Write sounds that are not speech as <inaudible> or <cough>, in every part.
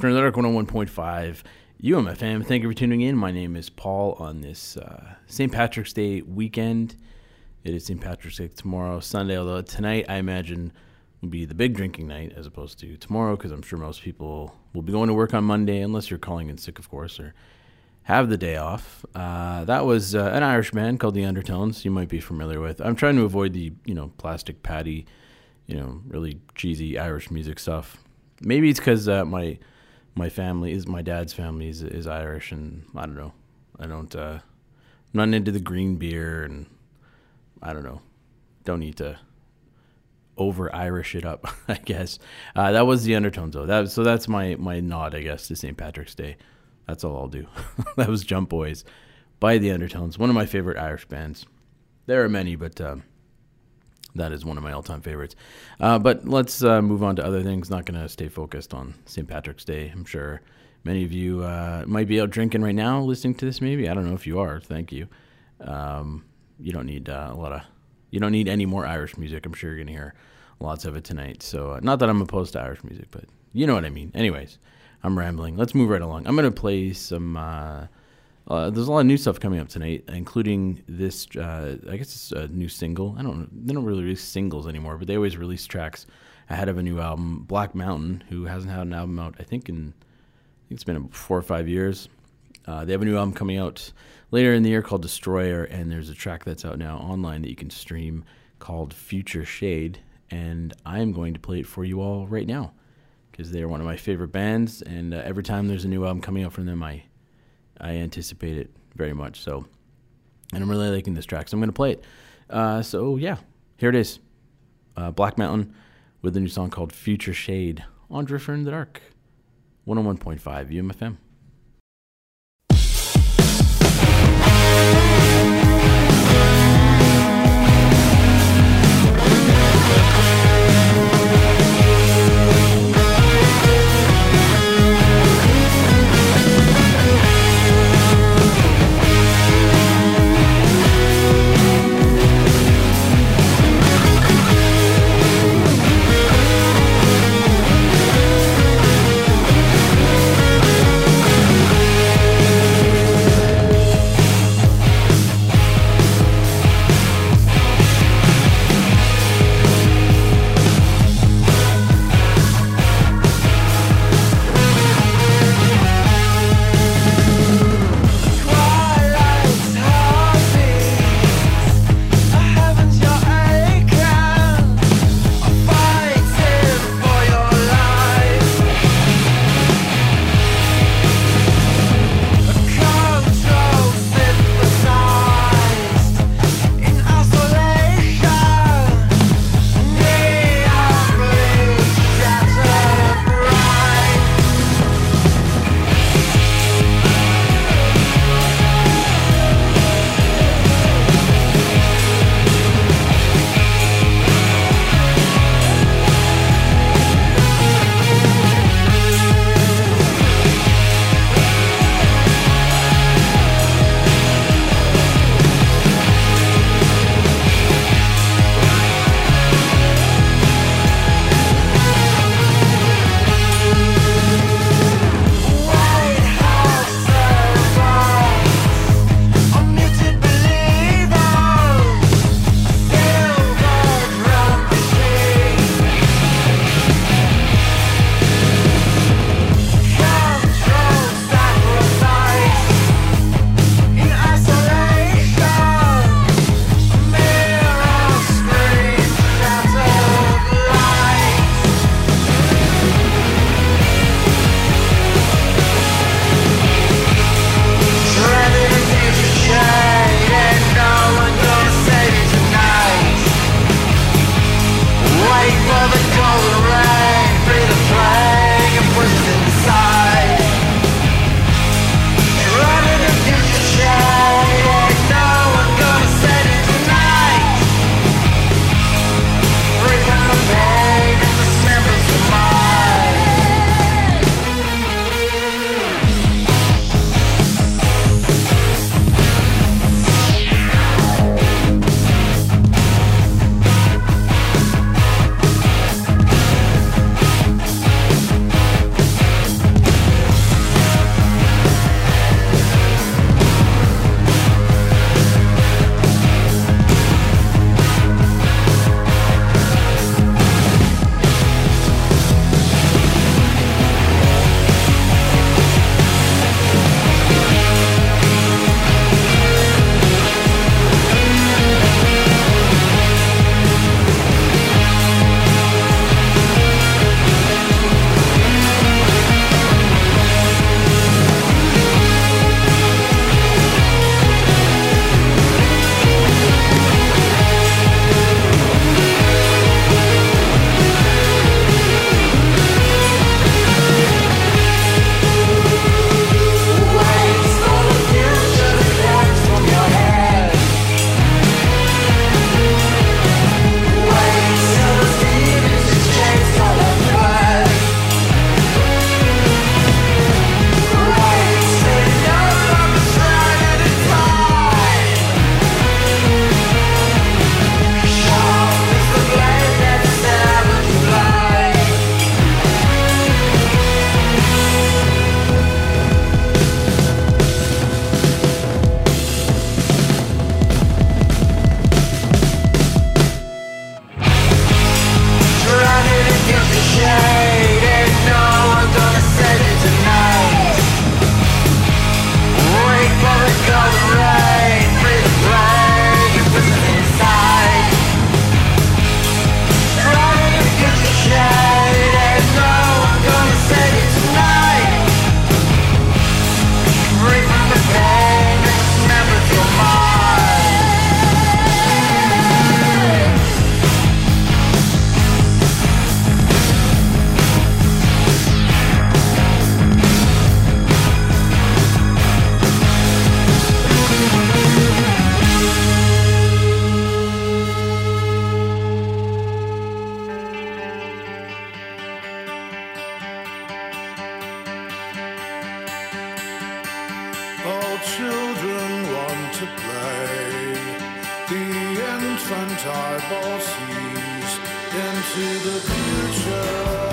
The Dark 101.5 UMFM. Thank you for tuning in. My name is Paul on this uh, St. Patrick's Day weekend. It is St. Patrick's Day tomorrow, Sunday, although tonight I imagine will be the big drinking night as opposed to tomorrow because I'm sure most people will be going to work on Monday unless you're calling in sick, of course, or have the day off. Uh, that was uh, an Irish band called the Undertones. You might be familiar with. I'm trying to avoid the you know plastic paddy, you know really cheesy Irish music stuff. Maybe it's because uh, my my family is my dad's family is, is Irish, and I don't know. I don't. Uh, I'm not into the green beer, and I don't know. Don't need to over Irish it up. <laughs> I guess uh, that was the undertones though. That so that's my my nod, I guess, to St. Patrick's Day. That's all I'll do. <laughs> that was Jump Boys by the Undertones, one of my favorite Irish bands. There are many, but um, that is one of my all-time favorites. Uh, but let's uh, move on to other things. Not going to stay focused on St. Patrick's Day. I'm sure many of you uh, might be out drinking right now, listening to this. Maybe I don't know if you are. Thank you. Um, you don't need uh, a lot of. You don't need any more Irish music. I'm sure you're going to hear lots of it tonight. So uh, not that I'm opposed to Irish music, but you know what I mean. Anyways, I'm rambling. Let's move right along. I'm going to play some. Uh, there's a lot of new stuff coming up tonight, including this. Uh, I guess it's a new single. I don't. They don't really release singles anymore, but they always release tracks ahead of a new album. Black Mountain, who hasn't had an album out, I think in, I think it's been four or five years. Uh, they have a new album coming out later in the year called Destroyer, and there's a track that's out now online that you can stream called Future Shade, and I'm going to play it for you all right now because they're one of my favorite bands, and uh, every time there's a new album coming out from them, I I anticipate it very much. So, and I'm really liking this track, so I'm going to play it. Uh, so yeah, here it is, uh, Black Mountain with a new song called Future Shade on Drifter in the Dark, 101.5 UMFM. Into the future.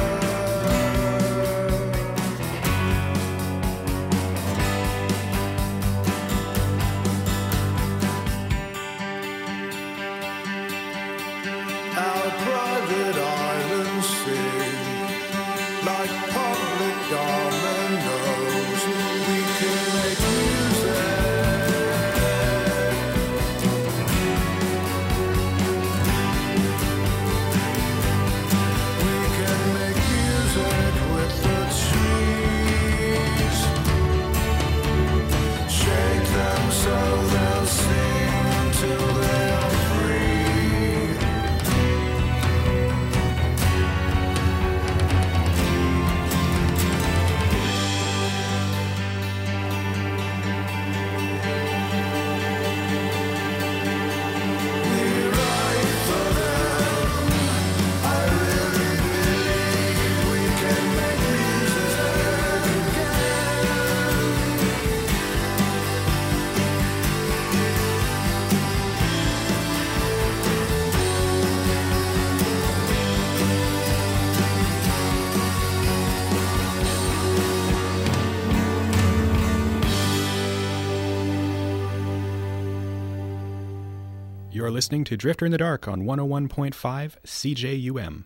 You're listening to Drifter in the Dark on 101.5 CJUM.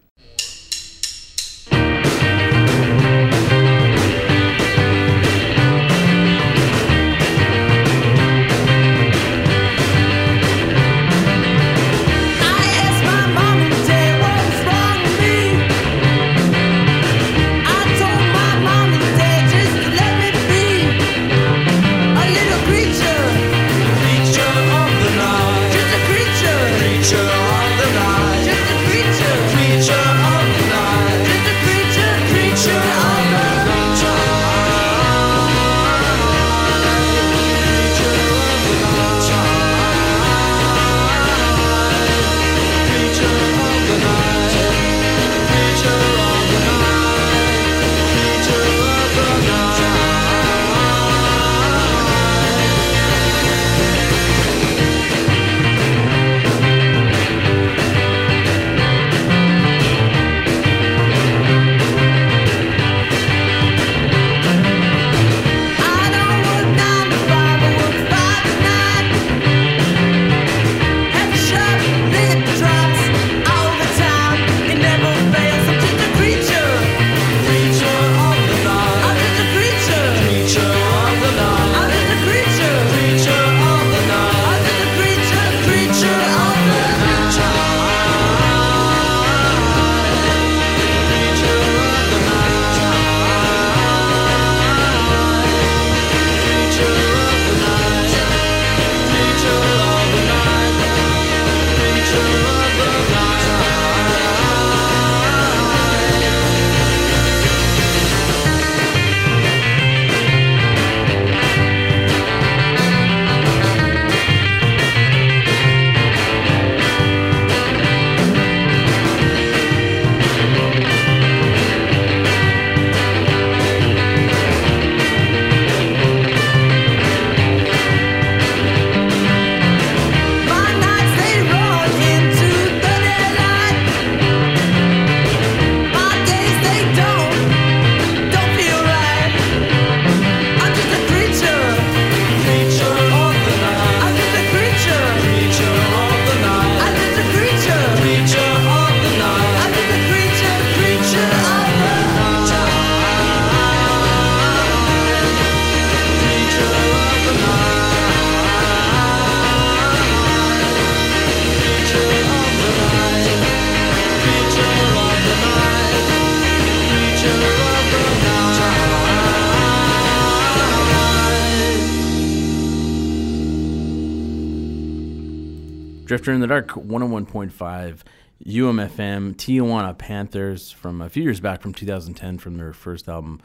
Drifter in the Dark 101.5 UMFM Tijuana Panthers from a few years back from 2010 from their first album.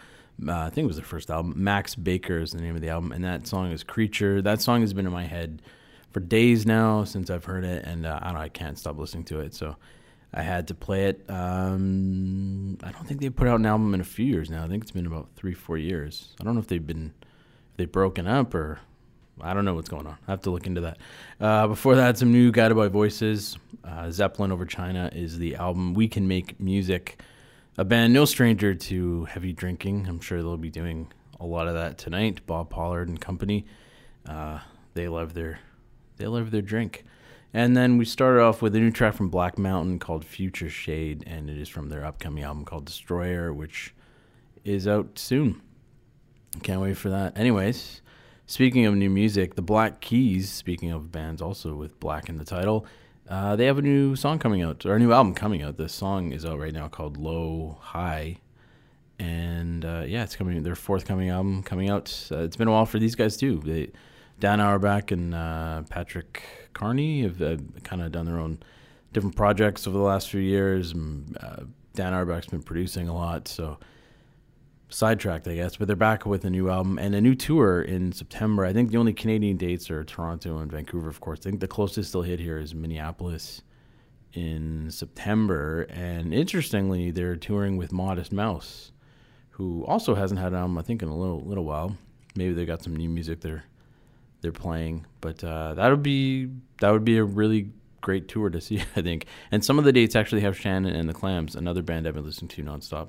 Uh, I think it was their first album. Max Baker is the name of the album, and that song is Creature. That song has been in my head for days now since I've heard it, and uh, I don't know, I can't stop listening to it. So I had to play it. Um, I don't think they put out an album in a few years now. I think it's been about three, four years. I don't know if they've been, if they've broken up or I don't know what's going on. I have to look into that. Uh, before that, some new Guided by Voices. Uh, Zeppelin over China is the album. We can make music. A band no stranger to heavy drinking. I'm sure they'll be doing a lot of that tonight. Bob Pollard and company. Uh, they love their they love their drink. And then we started off with a new track from Black Mountain called Future Shade, and it is from their upcoming album called Destroyer, which is out soon. Can't wait for that. Anyways, speaking of new music, the Black Keys, speaking of bands also with Black in the title, uh, they have a new song coming out, or a new album coming out. The song is out right now called Low High. And uh, yeah, it's coming. Their forthcoming album coming out. Uh, it's been a while for these guys too. They, Dan Auerbach and uh, Patrick Carney have uh, kind of done their own different projects over the last few years. Uh, Dan Auerbach's been producing a lot, so sidetracked, I guess. But they're back with a new album and a new tour in September. I think the only Canadian dates are Toronto and Vancouver, of course. I think the closest they'll hit here is Minneapolis in September. And interestingly, they're touring with Modest Mouse, who also hasn't had an album, I think, in a little little while. Maybe they got some new music they're they're playing, but uh, that would be that would be a really great tour to see, <laughs> I think. And some of the dates actually have Shannon and the Clams, another band I've been listening to nonstop,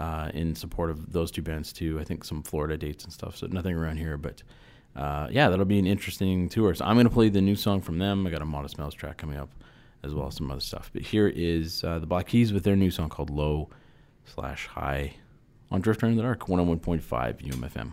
uh, in support of those two bands too. I think some Florida dates and stuff. So nothing around here, but uh, yeah, that'll be an interesting tour. So I'm gonna play the new song from them. I got a Modest Mouse track coming up, as well as some other stuff. But here is uh, the Black Keys with their new song called Low slash High on Drifter in the Dark, 101.5 UMFM.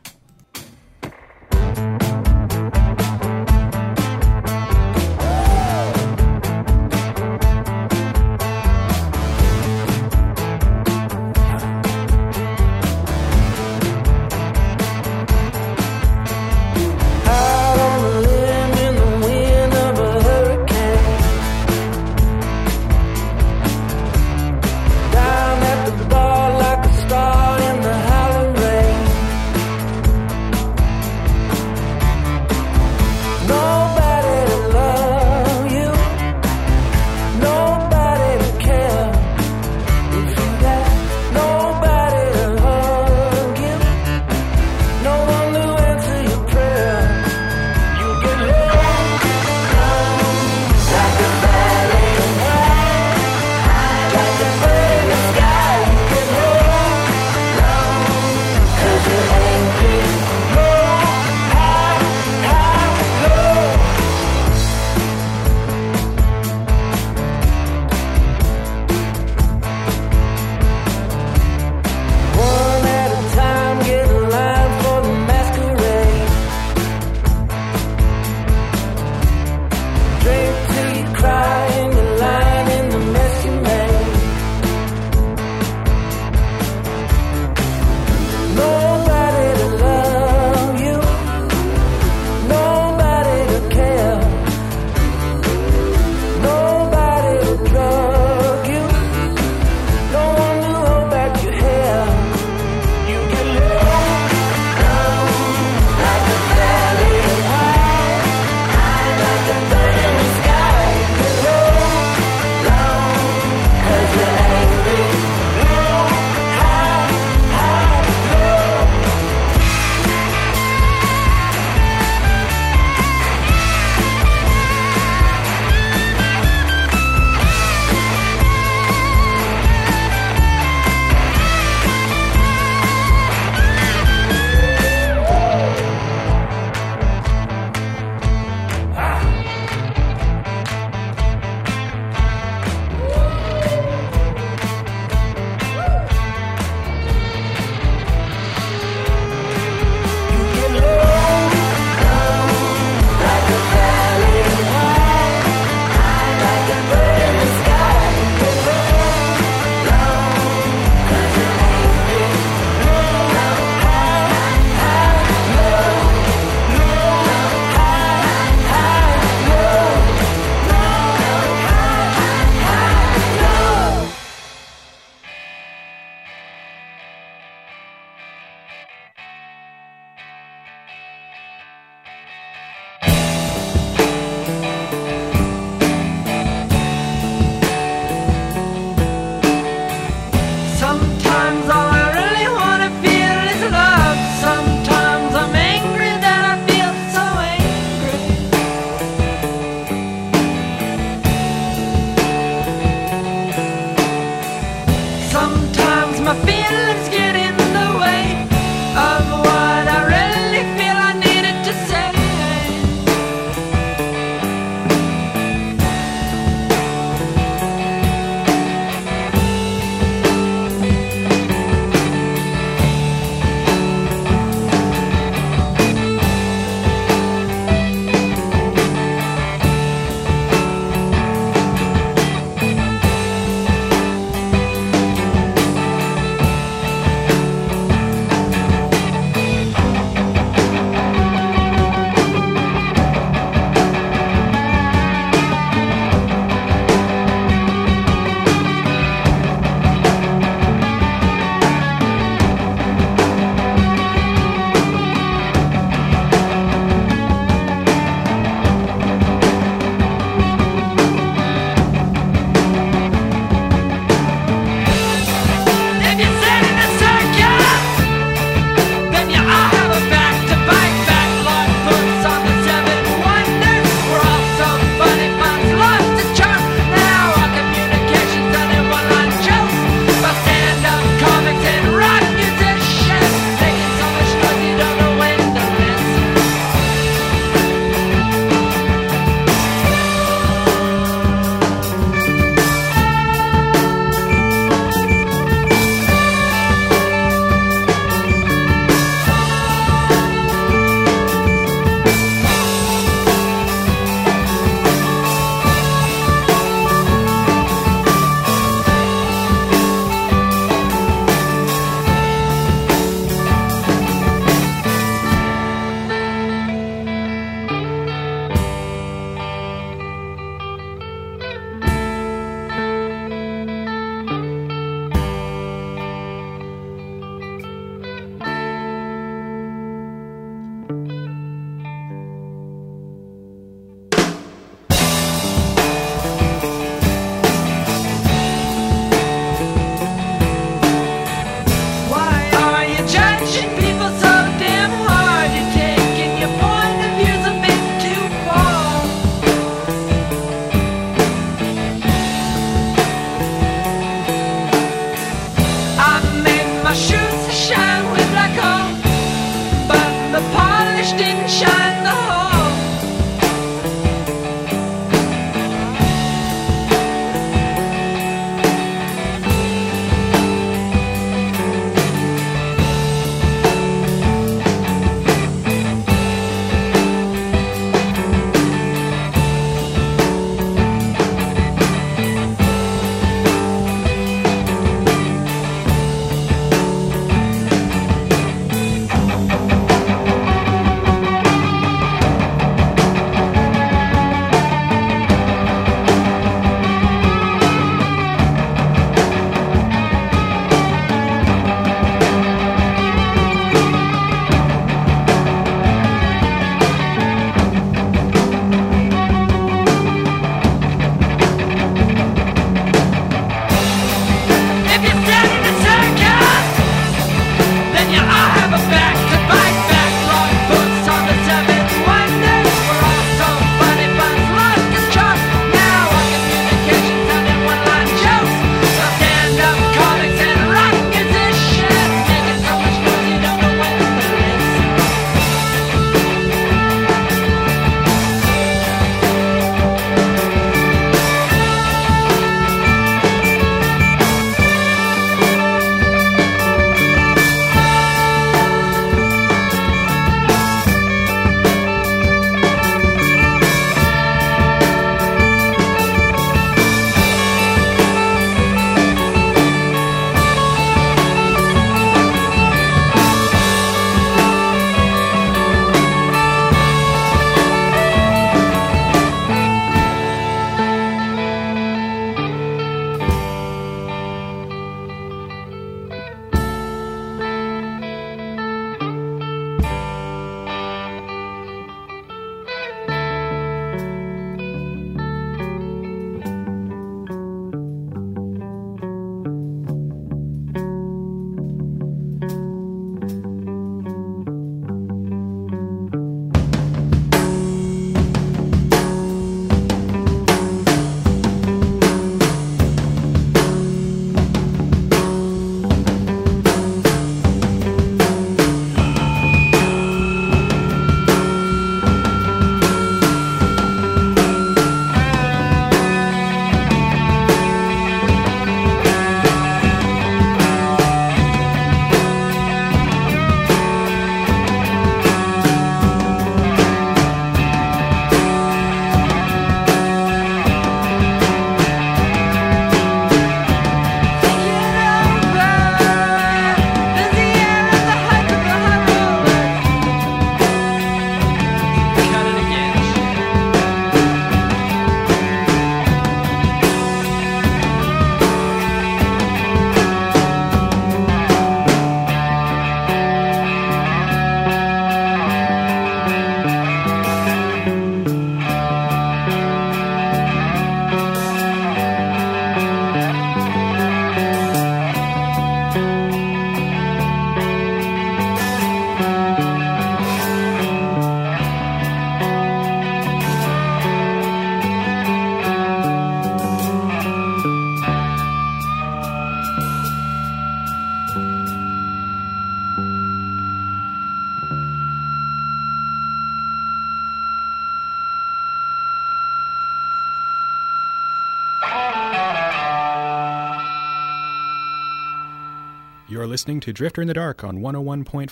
You're listening to Drifter in the Dark on 101.5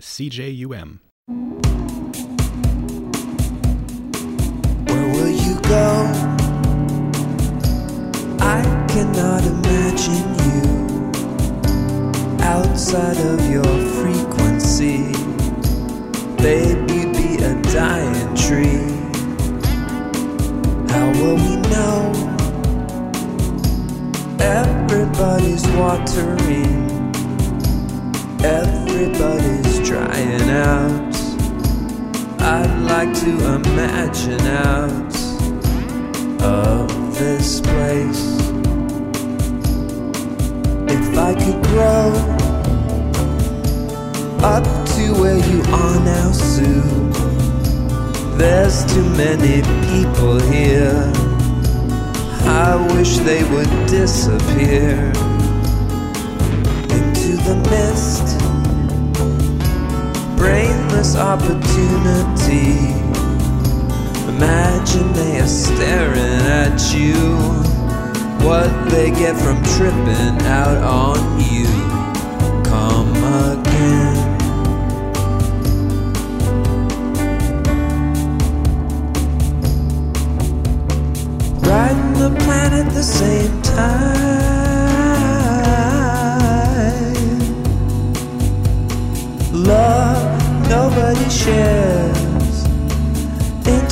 CJUM. Where will you go? I cannot imagine you outside of your frequency. Babe, you'd be a dying tree. How will we know? Everybody's watering, everybody's drying out. I'd like to imagine out of this place. If I could grow up to where you are now, Sue, there's too many people here. I wish they would disappear brainless opportunity. Imagine they are staring at you. What they get from tripping out on you. Come again.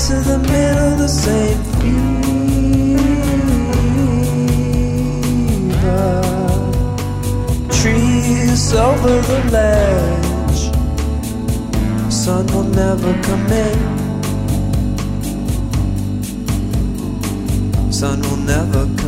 Into the middle of the same fever. Trees over the ledge. Sun will never come in. Sun will never come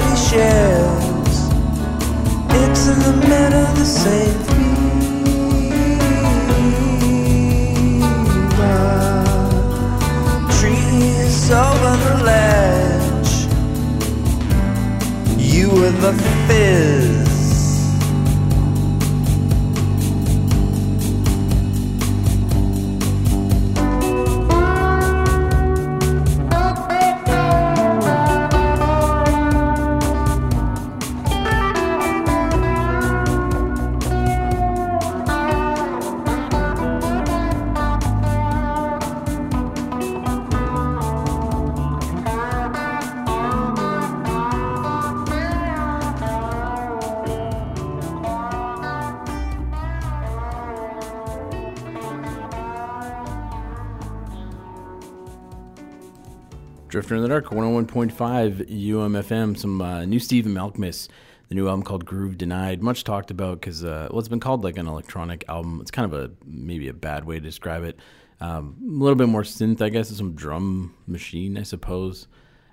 nobody shares. It's in the middle of the same trees over the ledge. You were the fizz. In the Dark, 101.5 UMFM. Some uh, new Stephen Malkmus, the new album called Groove Denied. Much talked about because, uh, well, it's been called like an electronic album. It's kind of a maybe a bad way to describe it. Um, a little bit more synth, I guess, some drum machine, I suppose.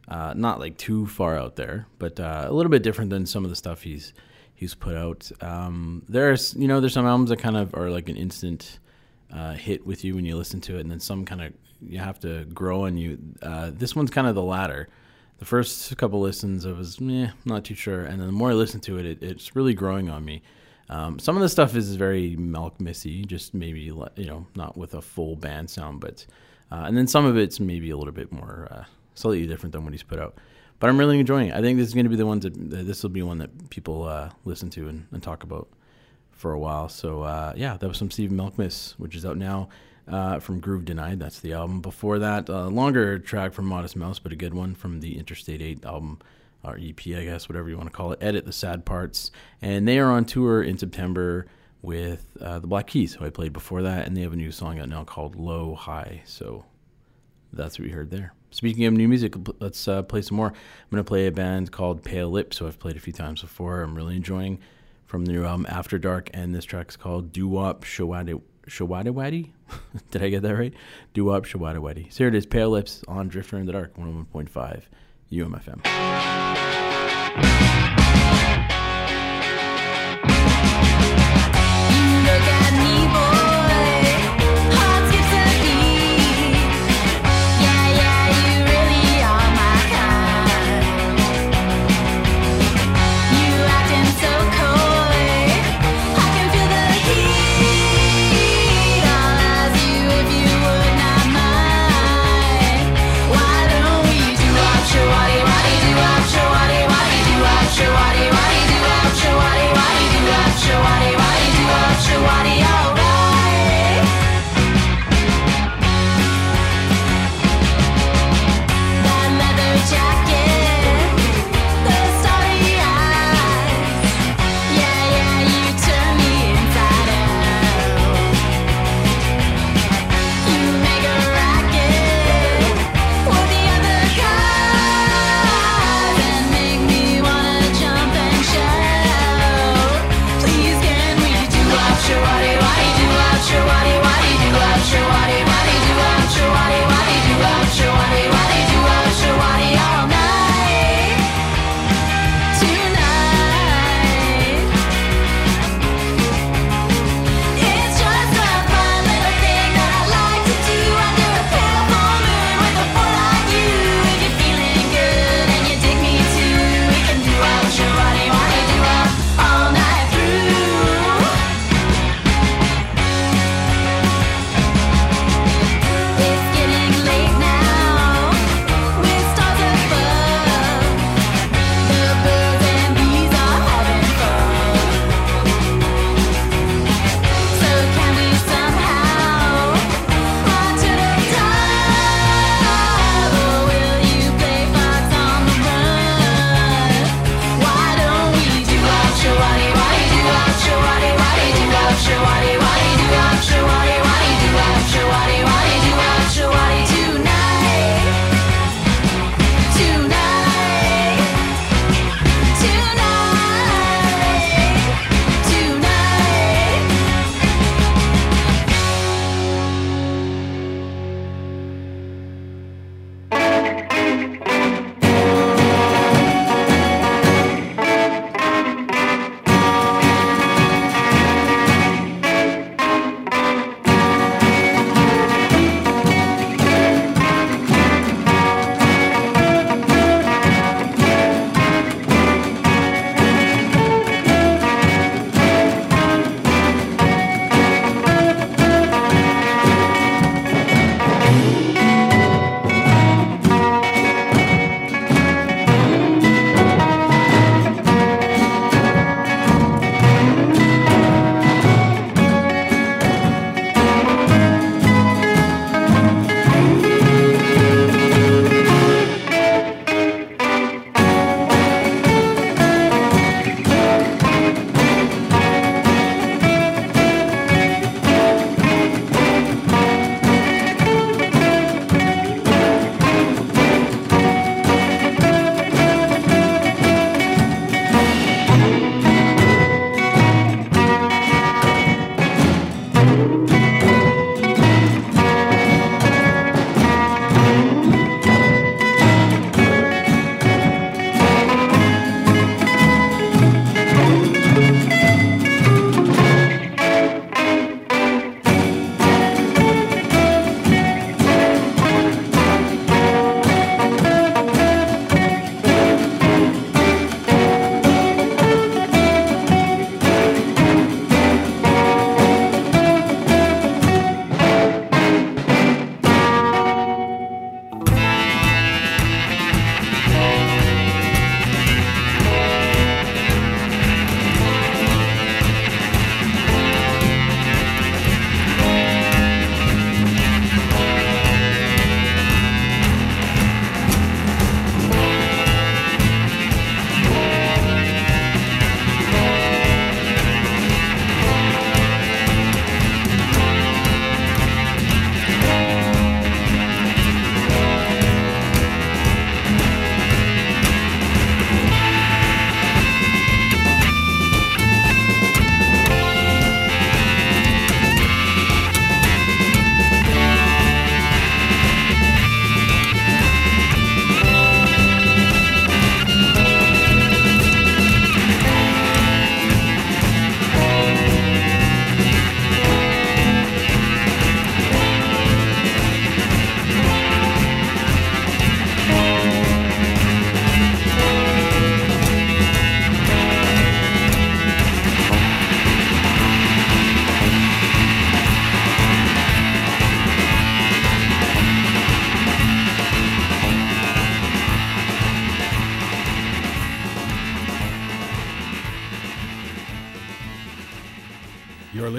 Uh, not like too far out there, but uh, a little bit different than some of the stuff he's he's put out. Um, there's you know there's some albums that kind of are like an instant uh, hit with you when you listen to it, and then some kind of you have to grow and you. Uh, this one's kind of the latter. The first couple listens, I was meh, not too sure, and then the more I listen to it, it it's really growing on me. Um, some of the stuff is very Malkmus-y, just maybe you know not with a full band sound, but uh, and then some of it's maybe a little bit more uh, slightly different than what he's put out. But I'm really enjoying it. I think this is going to be the one that this will be one that people uh, listen to and, and talk about for a while. So uh, yeah, that was some Steve Malkmus, which is out now uh, from Groove Denied. That's the album. Before that, a longer track from Modest Mouse, but a good one from the Interstate Eight album or EP, I guess, whatever you want to call it. Edit the Sad Parts, and they are on tour in September with uh, the Black Keys, who I played before that, and they have a new song out now called Lo/Hi. So that's what we heard there. Speaking of new music, let's uh, play some more. I'm going to play a band called Pale Lips, who I've played a few times before. I'm really enjoying from the new album After Dark, and this track is called Doo Wop Shawade Shawadawadi. <laughs> Did I get that right? Doo Wop Shawadawadi. So here it is, Pale Lips on Drifter in the Dark, 101.5 UMFM.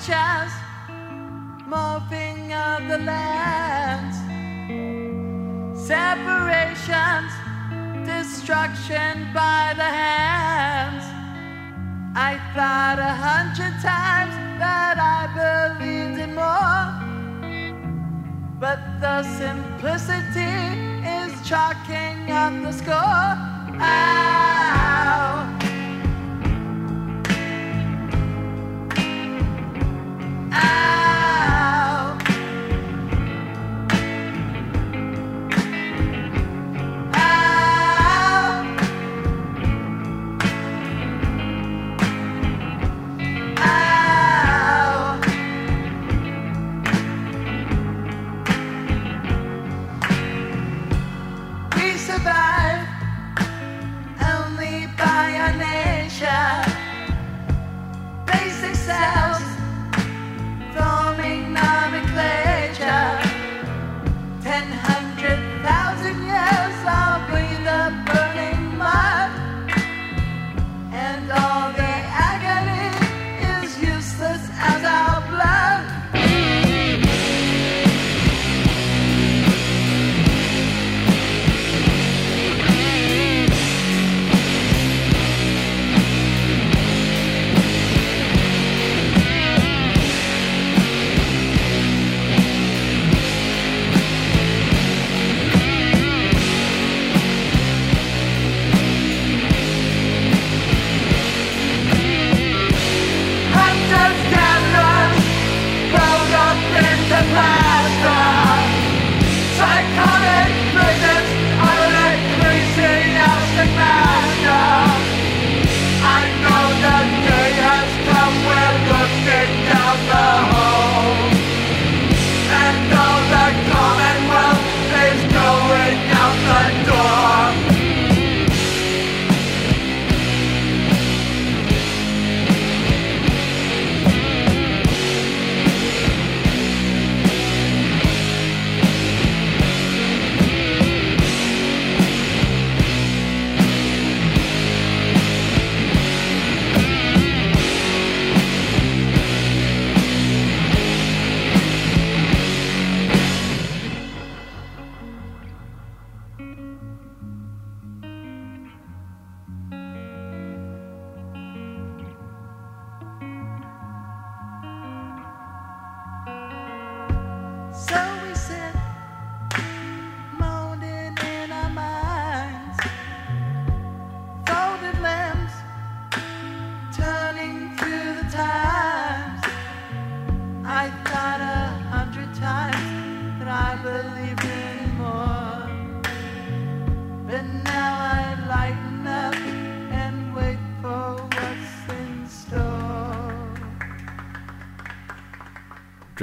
Futures morphing of the lands, separations, destruction by the hands. I thought a hundred times that I believed in more, but the simplicity is chalking up the score. Ow.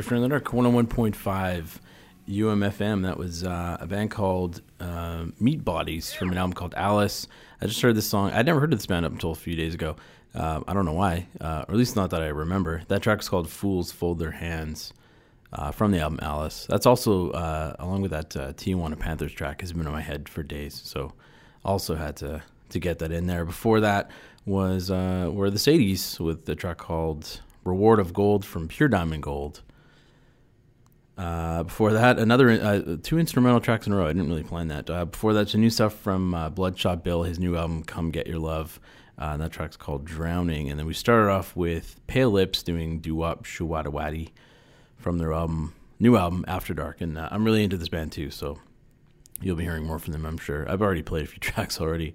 The Dark, 101.5 UMFM. That was uh, a band called uh, Meat Bodies from an album called Alice. I just heard this song. I'd never heard of this band up until a few days ago. Uh, I don't know why, uh, or at least not that I remember. That track's called Fools Fold Their Hands uh, from the album Alice. That's also, uh, along with that uh, Tijuana Panthers track, has been in my head for days. So also had to, to get that in there. Before that was were the Sadies with the track called Reward of Gold from Pure Diamond Gold. Uh, before that, another uh, two instrumental tracks in a row. I didn't really plan that. Uh, before that, some new stuff from uh, Bloodshot Bill, his new album "Come Get Your Love." Uh, and that track's called "Drowning." And then we started off with Pale Lips doing "Do Up Shuwadawadi" from their album, new album "After Dark." And uh, I'm really into this band too, so you'll be hearing more from them. I'm sure. I've already played a few <laughs> tracks already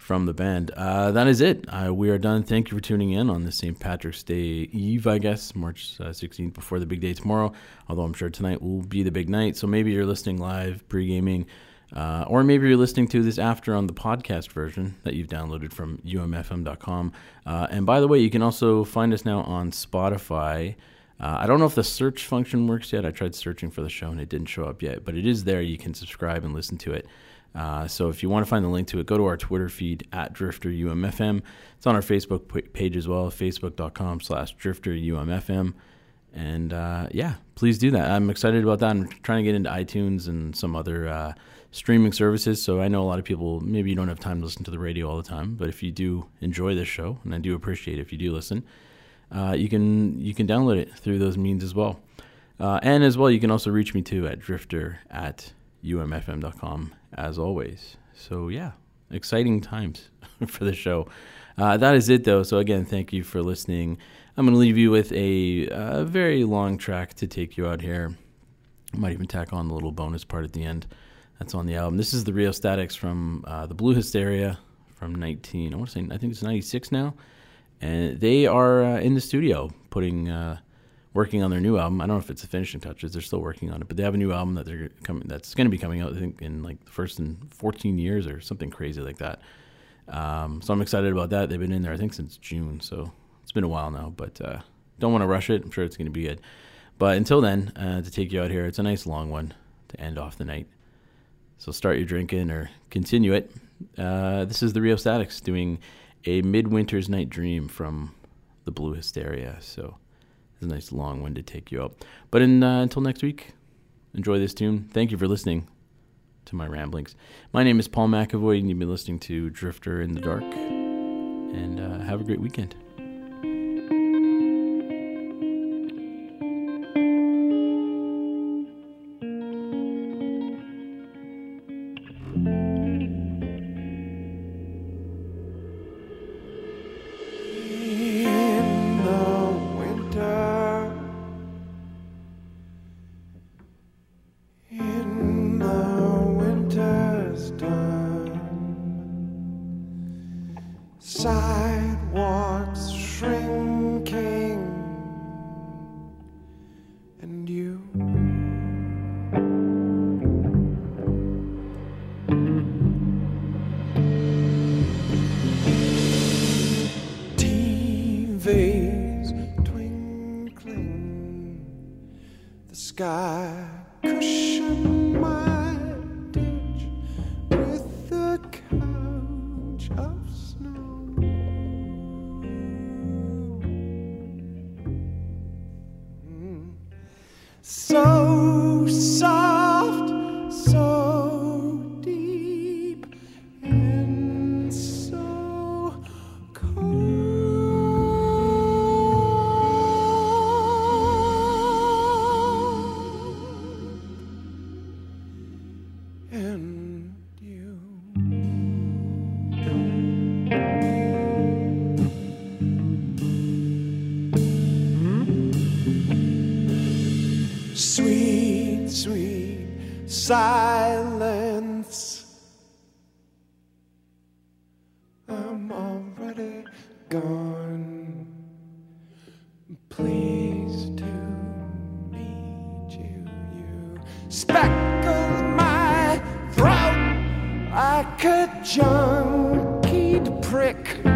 from the band. Uh, that is it. Uh, we are done. Thank you for tuning in on the St. Patrick's Day Eve, I guess, March uh, 16th, before the big day tomorrow. Although I'm sure tonight will be the big night. So maybe you're listening live, pre gaming. Uh, or maybe you're listening to this after on the podcast version that you've downloaded from umfm.com. Uh, and by the way, you can also find us now on Spotify. Uh, I don't know if the search function works yet. I tried searching for the show and it didn't show up yet, but it is there. You can subscribe and listen to it. Uh, so if you want to find the link to it, go to our Twitter feed at DrifterUMFM. It's on our Facebook page as well, facebook.com slash DrifterUMFM. And uh, yeah, please do that. I'm excited about that. I'm trying to get into iTunes and some other uh, streaming services. So I know a lot of people, maybe you don't have time to listen to the radio all the time, but if you do enjoy this show, and I do appreciate it if you do listen, uh, you can you can download it through those means as well. Uh, and as well, you can also reach me too at drifter at umfm.com as always. So yeah, exciting times <laughs> for the show. Uh, that is it though. So again, thank you for listening. I'm going to leave you with a, uh very long track to take you out here. I might even tack on the little bonus part at the end. That's on the album. This is the Rheostatics from uh, the Blue Hysteria from 19. I want to say I think it's 96 now, and they are uh, in the studio putting uh, working on their new album. I don't know if it's the finishing touches. They're still working on it, but they have a new album that they're coming. That's going to be coming out. I think in like the first in 14 years or something crazy like that. Um, so I'm excited about that. They've been in there I think since June, so it's been a while now. But uh, don't want to rush it. I'm sure it's going to be good. But until then, uh, to take you out here, it's a nice long one to end off the night. So start your drinking or continue it. Uh, this is the Rheostatics doing a Midwinter's Night Dream from the Blue Hysteria. So it's a nice long one to take you up. But in, uh, until next week, enjoy this tune. Thank you for listening to my ramblings. My name is Paul McAvoy, and you've been listening to Drifter in the Dark. And uh, have a great weekend. Junkied prick.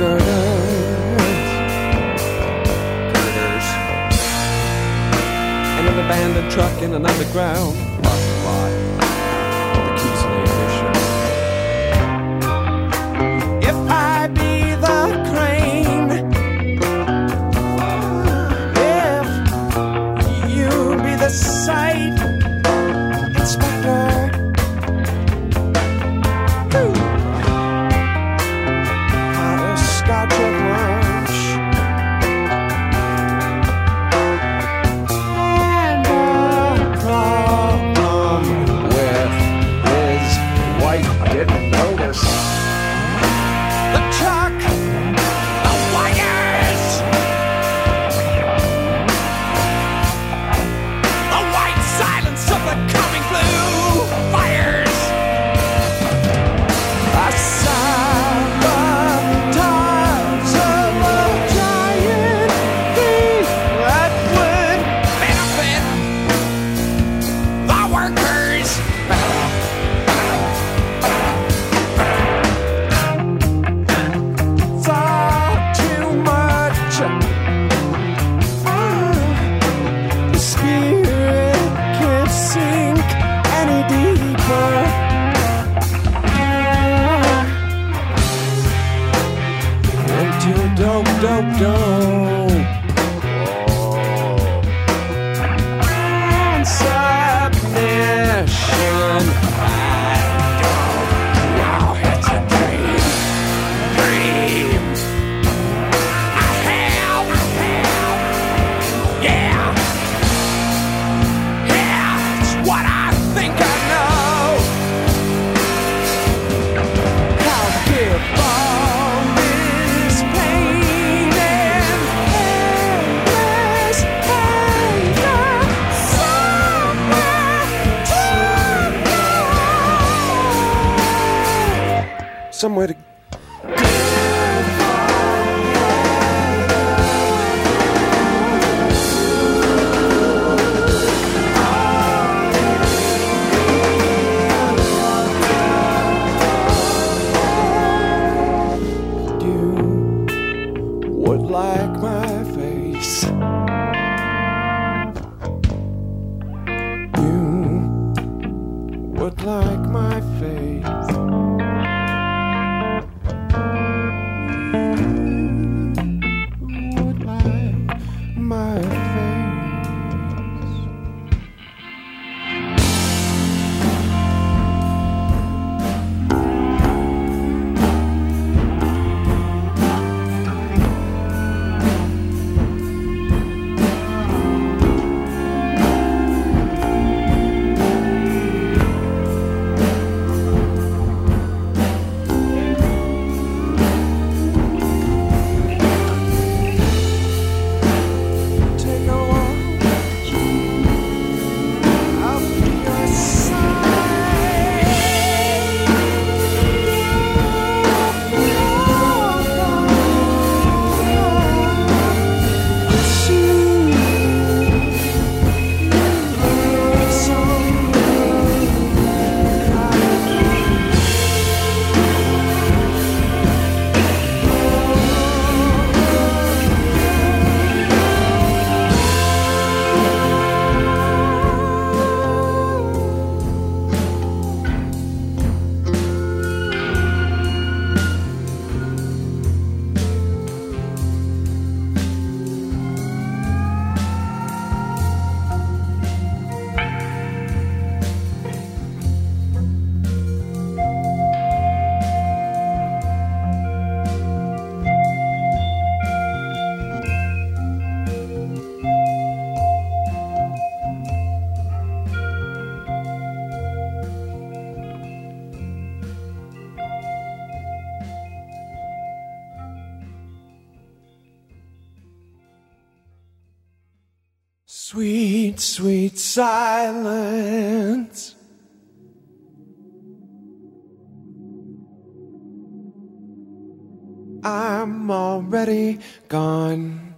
girders. Girders. And an abandoned truck in an underground silence. I'm already gone.